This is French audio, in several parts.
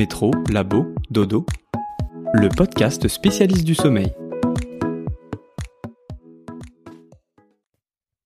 Métro, Labo, Dodo, le podcast spécialiste du sommeil.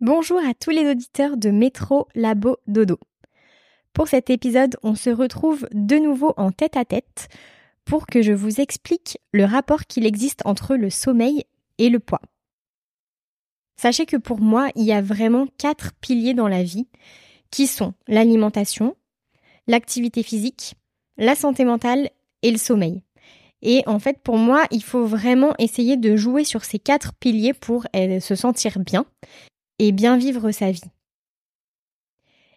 Bonjour à tous les auditeurs de Métro, Labo, Dodo. Pour cet épisode, on se retrouve de nouveau en tête à tête pour que je vous explique le rapport qu'il existe entre le sommeil et le poids. Sachez que pour moi, il y a vraiment quatre piliers dans la vie qui sont l'alimentation, l'activité physique, la santé mentale et le sommeil. Et en fait, pour moi, il faut vraiment essayer de jouer sur ces quatre piliers pour euh, se sentir bien et bien vivre sa vie.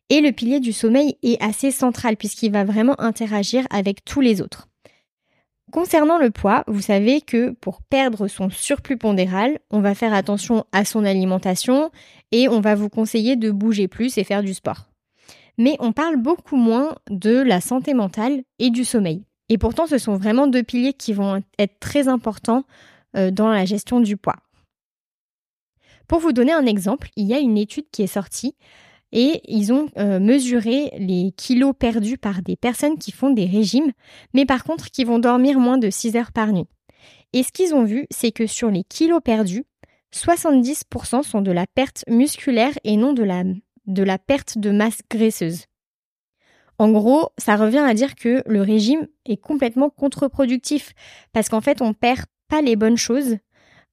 Et le pilier du sommeil est assez central puisqu'il va vraiment interagir avec tous les autres. Concernant le poids, vous savez que pour perdre son surplus pondéral, on va faire attention à son alimentation et on va vous conseiller de bouger plus et faire du sport mais on parle beaucoup moins de la santé mentale et du sommeil. Et pourtant, ce sont vraiment deux piliers qui vont être très importants euh, dans la gestion du poids. Pour vous donner un exemple, il y a une étude qui est sortie et ils ont euh, mesuré les kilos perdus par des personnes qui font des régimes, mais par contre qui vont dormir moins de 6 heures par nuit. Et ce qu'ils ont vu, c'est que sur les kilos perdus, 70% sont de la perte musculaire et non de la de la perte de masse graisseuse. En gros, ça revient à dire que le régime est complètement contre-productif parce qu'en fait, on perd pas les bonnes choses.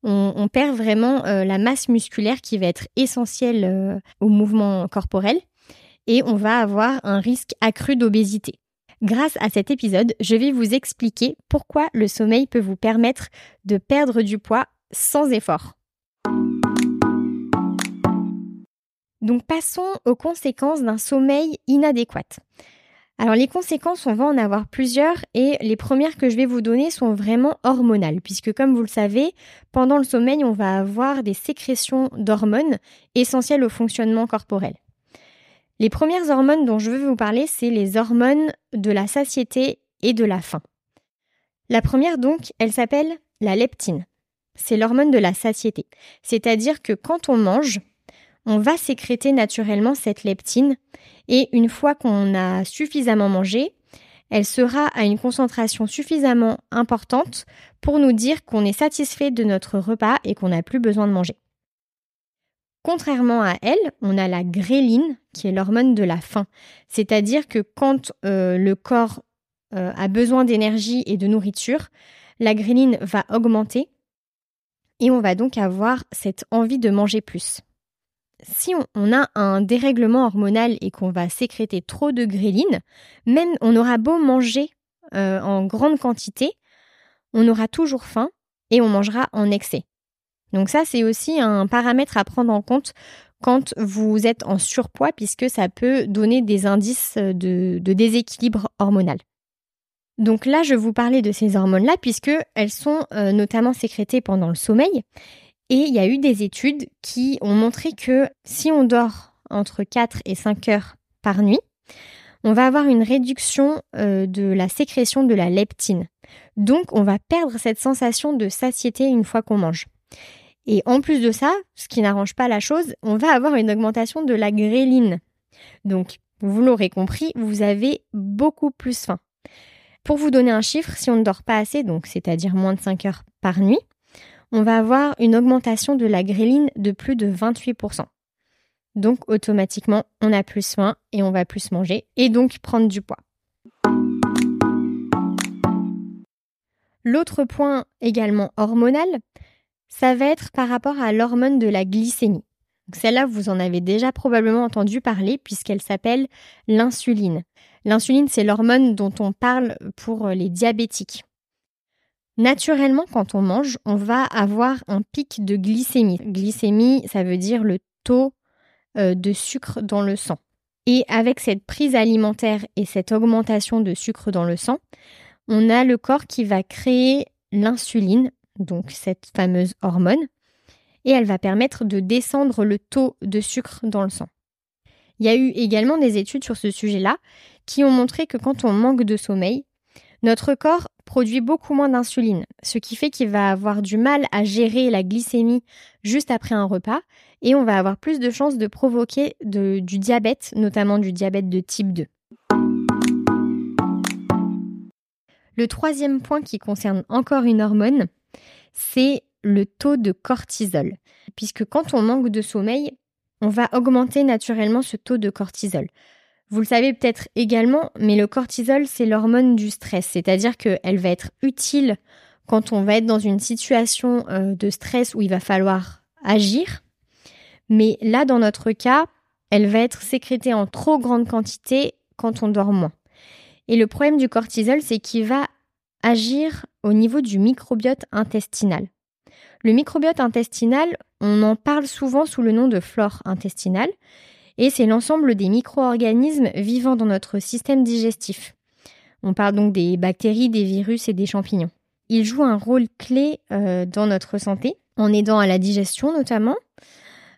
On, perd vraiment euh, la masse musculaire qui va être essentielle euh, au mouvement corporel et on va avoir un risque accru d'obésité. Grâce à cet épisode, je vais vous expliquer pourquoi le sommeil peut vous permettre de perdre du poids sans effort. Donc passons aux conséquences d'un sommeil inadéquat. Alors les conséquences, on va en avoir plusieurs et les premières que je vais vous donner sont vraiment hormonales puisque comme vous le savez, pendant le sommeil, on va avoir des sécrétions d'hormones essentielles au fonctionnement corporel. Les premières hormones dont je veux vous parler, c'est les hormones de la satiété et de la faim. La première donc, elle s'appelle la leptine. C'est l'hormone de la satiété. C'est-à-dire que quand on mange, on va sécréter naturellement cette leptine et une fois qu'on a suffisamment mangé, elle sera à une concentration suffisamment importante pour nous dire qu'on est satisfait de notre repas et qu'on n'a plus besoin de manger. Contrairement à elle, on a la gréline, qui est l'hormone de la faim. C'est-à-dire que quand euh, le corps euh, a besoin d'énergie et de nourriture, la gréline va augmenter et on va donc avoir cette envie de manger plus si on, a un dérèglement hormonal et qu'on va sécréter trop de gréline, même on aura beau manger euh, en grande quantité, on aura toujours faim et on mangera en excès. Donc ça, c'est aussi un paramètre à prendre en compte quand vous êtes en surpoids, puisque ça peut donner des indices de, déséquilibre hormonal. Donc là, je vous parlais de ces hormones-là, puisque elles sont euh, notamment sécrétées pendant le sommeil. Et il y a eu des études qui ont montré que si on dort entre 4 et 5 heures par nuit, on va avoir une réduction euh, de la sécrétion de la leptine. Donc on va perdre cette sensation de satiété une fois qu'on mange. Et en plus de ça, ce qui n'arrange pas la chose, on va avoir une augmentation de la gréline. Donc, vous l'aurez compris, vous avez beaucoup plus faim. Pour vous donner un chiffre, si on ne dort pas assez, donc c'est-à-dire moins de 5 heures par nuit, on va avoir une augmentation de la gréline de plus de 28%. Donc automatiquement, on a plus soin et on va plus manger et donc prendre du poids. L'autre point également hormonal, ça va être par rapport à l'hormone de la glycémie. Celle-là, vous en avez déjà probablement entendu parler puisqu'elle s'appelle l'insuline. L'insuline, c'est l'hormone dont on parle pour les diabétiques. Naturellement, quand on mange, on va avoir un pic de glycémie. Glycémie, ça veut dire le taux euh, de sucre dans le sang. Et avec cette prise alimentaire et cette augmentation de sucre dans le sang, on a le corps qui va créer l'insuline, donc cette fameuse hormone, et elle va permettre de descendre le taux de sucre dans le sang. Il y a eu également des études sur ce sujet-là qui ont montré que quand on manque de sommeil, notre corps produit beaucoup moins d'insuline, ce qui fait qu'il va avoir du mal à gérer la glycémie juste après un repas et on va avoir plus de chances de provoquer du diabète, notamment du diabète de type 2. Le troisième point qui concerne encore une hormone, c'est le taux de cortisol. Puisque quand on manque de sommeil, on va augmenter naturellement ce taux de cortisol. Vous le savez peut-être également, mais le cortisol, c'est l'hormone du stress, c'est-à-dire qu'elle va être utile quand on va être dans une situation euh, de stress où il va falloir agir. Mais là, dans notre cas, elle va être sécrétée en trop grande quantité quand on dort moins. Et le problème du cortisol, c'est qu'il va agir au niveau du microbiote intestinal. Le microbiote intestinal, on en parle souvent sous le nom de flore intestinale, et c'est l'ensemble des micro-organismes vivant dans notre système digestif. On parle donc des bactéries, des virus et des champignons. Ils jouent un rôle clé euh, dans notre santé, en aidant à la digestion notamment,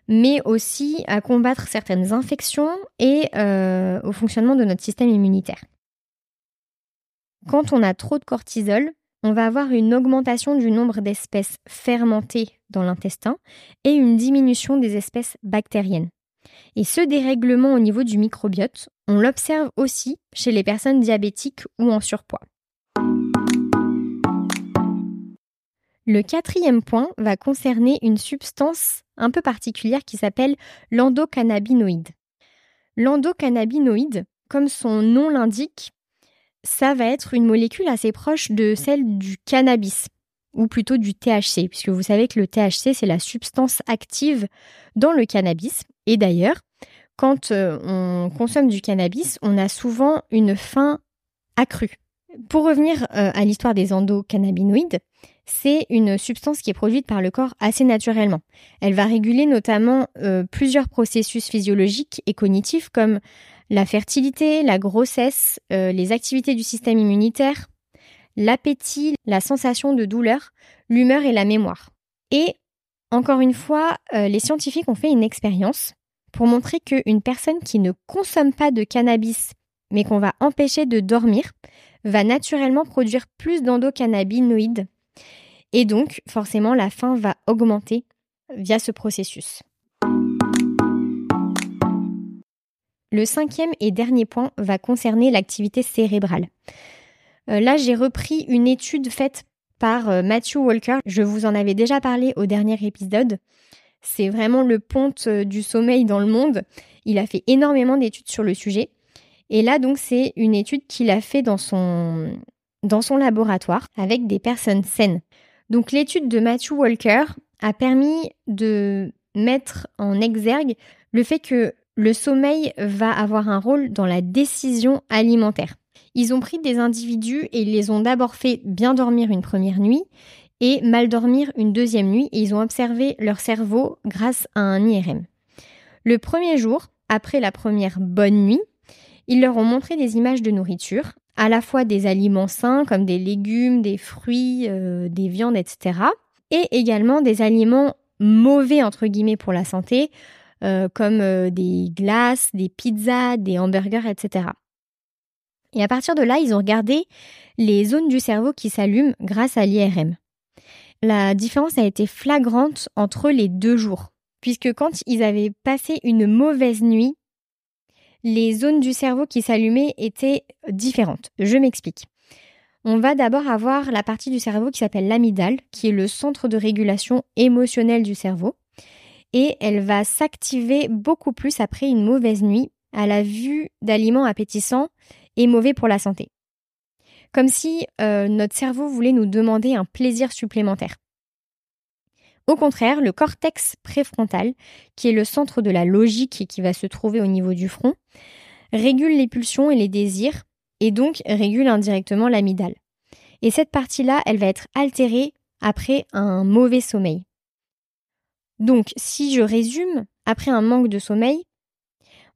mais aussi à combattre certaines infections et euh, au fonctionnement de notre système immunitaire. Quand on a trop de cortisol, on va avoir une augmentation du nombre d'espèces fermentées dans l'intestin et une diminution des espèces bactériennes. Et ce dérèglement au niveau du microbiote, on l'observe aussi chez les personnes diabétiques ou en surpoids. Le quatrième point va concerner une substance un peu particulière qui s'appelle l'endocannabinoïde. L'endocannabinoïde, comme son nom l'indique, ça va être une molécule assez proche de celle du cannabis, ou plutôt du THC, puisque vous savez que le THC, c'est la substance active dans le cannabis. Et d'ailleurs, quand euh, on consomme du cannabis, on a souvent une faim accrue. Pour revenir euh, à l'histoire des endocannabinoïdes, c'est une substance qui est produite par le corps assez naturellement. Elle va réguler notamment euh, plusieurs processus physiologiques et cognitifs comme la fertilité, la grossesse, les activités du système immunitaire, l'appétit, la sensation de douleur, l'humeur et la mémoire. Et encore une fois, euh, les scientifiques ont fait une expérience pour montrer qu'une personne qui ne consomme pas de cannabis mais qu'on va empêcher de dormir va naturellement produire plus d'endocannabinoïdes et donc, forcément, la faim va augmenter via ce processus. Le cinquième et dernier point va concerner l'activité cérébrale. Euh, là, j'ai repris une étude faite par euh, Matthew Walker. Je vous en avais déjà parlé au dernier épisode. C'est vraiment le ponte euh, du sommeil dans le monde. Il a fait énormément d'études sur le sujet. Et là, donc, c'est une étude qu'il a fait dans son, dans son laboratoire avec des personnes saines. Donc l'étude de Matthew Walker a permis de mettre en exergue le fait que le sommeil va avoir un rôle dans la décision alimentaire. Ils ont pris des individus et ils les ont d'abord fait bien dormir une première nuit et mal dormir une deuxième nuit et ils ont observé leur cerveau grâce à un IRM. Le premier jour, après la première bonne nuit, ils leur ont montré des images de nourriture à la fois des aliments sains comme des légumes, des fruits, euh, des viandes, etc. Et également des aliments mauvais entre guillemets pour la santé, euh, comme euh, des glaces, des pizzas, des hamburgers, etc. Et à partir de là, ils ont regardé les zones du cerveau qui s'allument grâce à l'IRM. La différence a été flagrante entre les deux jours, puisque quand ils avaient passé une mauvaise nuit, les zones du cerveau qui s'allumaient étaient différentes. Je m'explique. On va d'abord avoir la partie du cerveau qui s'appelle l'amygdale, qui est le centre de régulation émotionnelle du cerveau. Et elle va s'activer beaucoup plus après une mauvaise nuit à la vue d'aliments appétissants et mauvais pour la santé. Comme si euh, notre cerveau voulait nous demander un plaisir supplémentaire. Au contraire, le cortex préfrontal, qui est le centre de la logique et qui va se trouver au niveau du front, régule les pulsions et les désirs, et donc régule indirectement l'amygdale. Et cette partie-là, elle va être altérée après un mauvais sommeil. Donc, si je résume, après un manque de sommeil,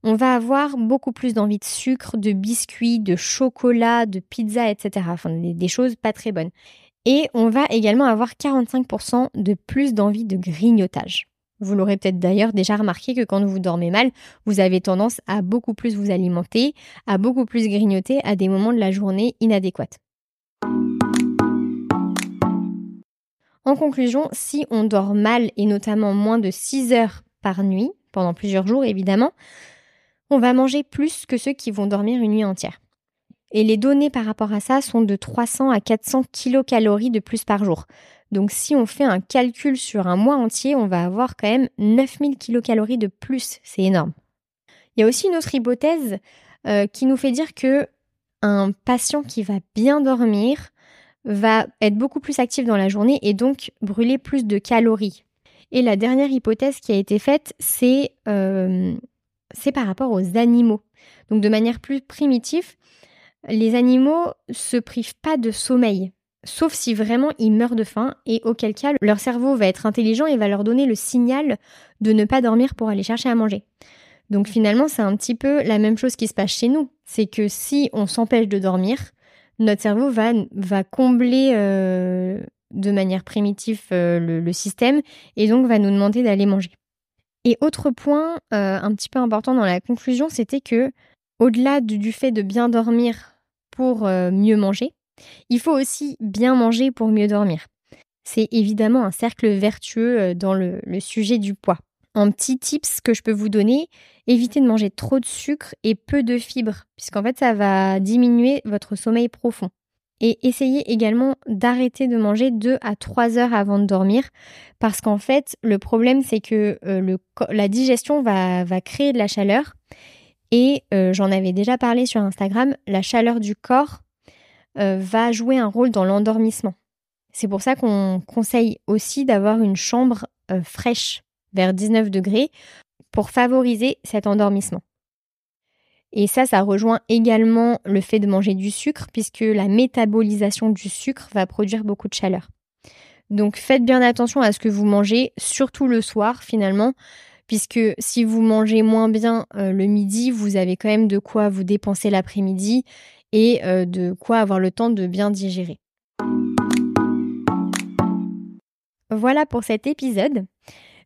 on va avoir beaucoup plus d'envie de sucre, de biscuits, de chocolat, de pizza, etc. Enfin, des, choses pas très bonnes. Et on va également avoir 45% de plus d'envie de grignotage. Vous l'aurez peut-être d'ailleurs déjà remarqué que quand vous dormez mal, vous avez tendance à beaucoup plus vous alimenter, à beaucoup plus grignoter à des moments de la journée inadéquats. En conclusion, si on dort mal et notamment moins de 6 heures par nuit, pendant plusieurs jours évidemment, on va manger plus que ceux qui vont dormir une nuit entière. Et les données par rapport à ça sont de 300 à 400 kilocalories de plus par jour. Donc si on fait un calcul sur un mois entier, on va avoir quand même 9000 kilocalories de plus. C'est énorme. Il y a aussi une autre hypothèse euh, qui nous fait dire que un patient qui va bien dormir va être beaucoup plus actif dans la journée et donc brûler plus de calories. Et la dernière hypothèse qui a été faite, c'est euh, par rapport aux animaux. Donc de manière plus primitive, les animaux se privent pas de sommeil, sauf si vraiment ils meurent de faim et auquel cas leur cerveau va être intelligent et va leur donner le signal de ne pas dormir pour aller chercher à manger. Donc finalement, c'est un petit peu la même chose qui se passe chez nous. C'est que si on s'empêche de dormir, notre cerveau va, va combler euh, de manière primitive euh, le, système et donc va nous demander d'aller manger. Et autre point euh, un petit peu important dans la conclusion, c'était que au-delà du, fait de bien dormir pour mieux manger, il faut aussi bien manger pour mieux dormir. C'est évidemment un cercle vertueux dans le sujet du poids. Un petit tips que je peux vous donner, évitez de manger trop de sucre et peu de fibres, puisqu'en fait ça va diminuer votre sommeil profond. Et essayez également d'arrêter de manger 2 à 3 heures avant de dormir, parce qu'en fait le problème c'est que euh, la digestion va, créer de la chaleur, et euh, j'en avais déjà parlé sur Instagram, la chaleur du corps euh, va jouer un rôle dans l'endormissement. C'est pour ça qu'on conseille aussi d'avoir une chambre fraîche vers 19 degrés pour favoriser cet endormissement. Et ça, ça rejoint également le fait de manger du sucre, puisque la métabolisation du sucre va produire beaucoup de chaleur. Donc faites bien attention à ce que vous mangez, surtout le soir finalement, puisque si vous mangez moins bien euh, le midi, vous avez quand même de quoi vous dépenser l'après-midi et euh, de quoi avoir le temps de bien digérer. Voilà pour cet épisode.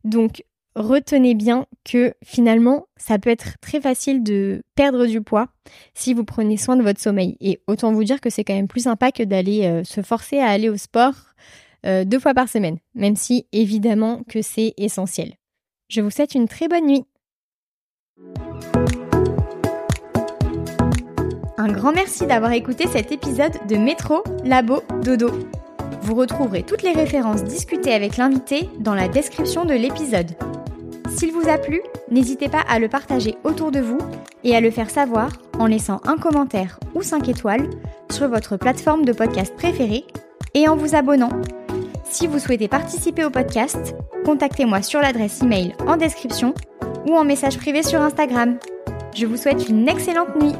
Donc, retenez bien que finalement, ça peut être très facile de perdre du poids si vous prenez soin de votre sommeil. Et autant vous dire que c'est quand même plus sympa que d'aller euh, se forcer à aller au sport euh, deux fois par semaine, même si évidemment que c'est essentiel. Je vous souhaite une très bonne nuit. Un grand merci d'avoir écouté cet épisode de Métro Labo Dodo. Vous retrouverez toutes les références discutées avec l'invité dans la description de l'épisode. S'il vous a plu, n'hésitez pas à le partager autour de vous et à le faire savoir en laissant un commentaire ou 5 étoiles sur votre plateforme de podcast préférée et en vous abonnant. Si vous souhaitez participer au podcast, contactez-moi sur l'adresse email en description ou en message privé sur Instagram. Je vous souhaite une excellente nuit.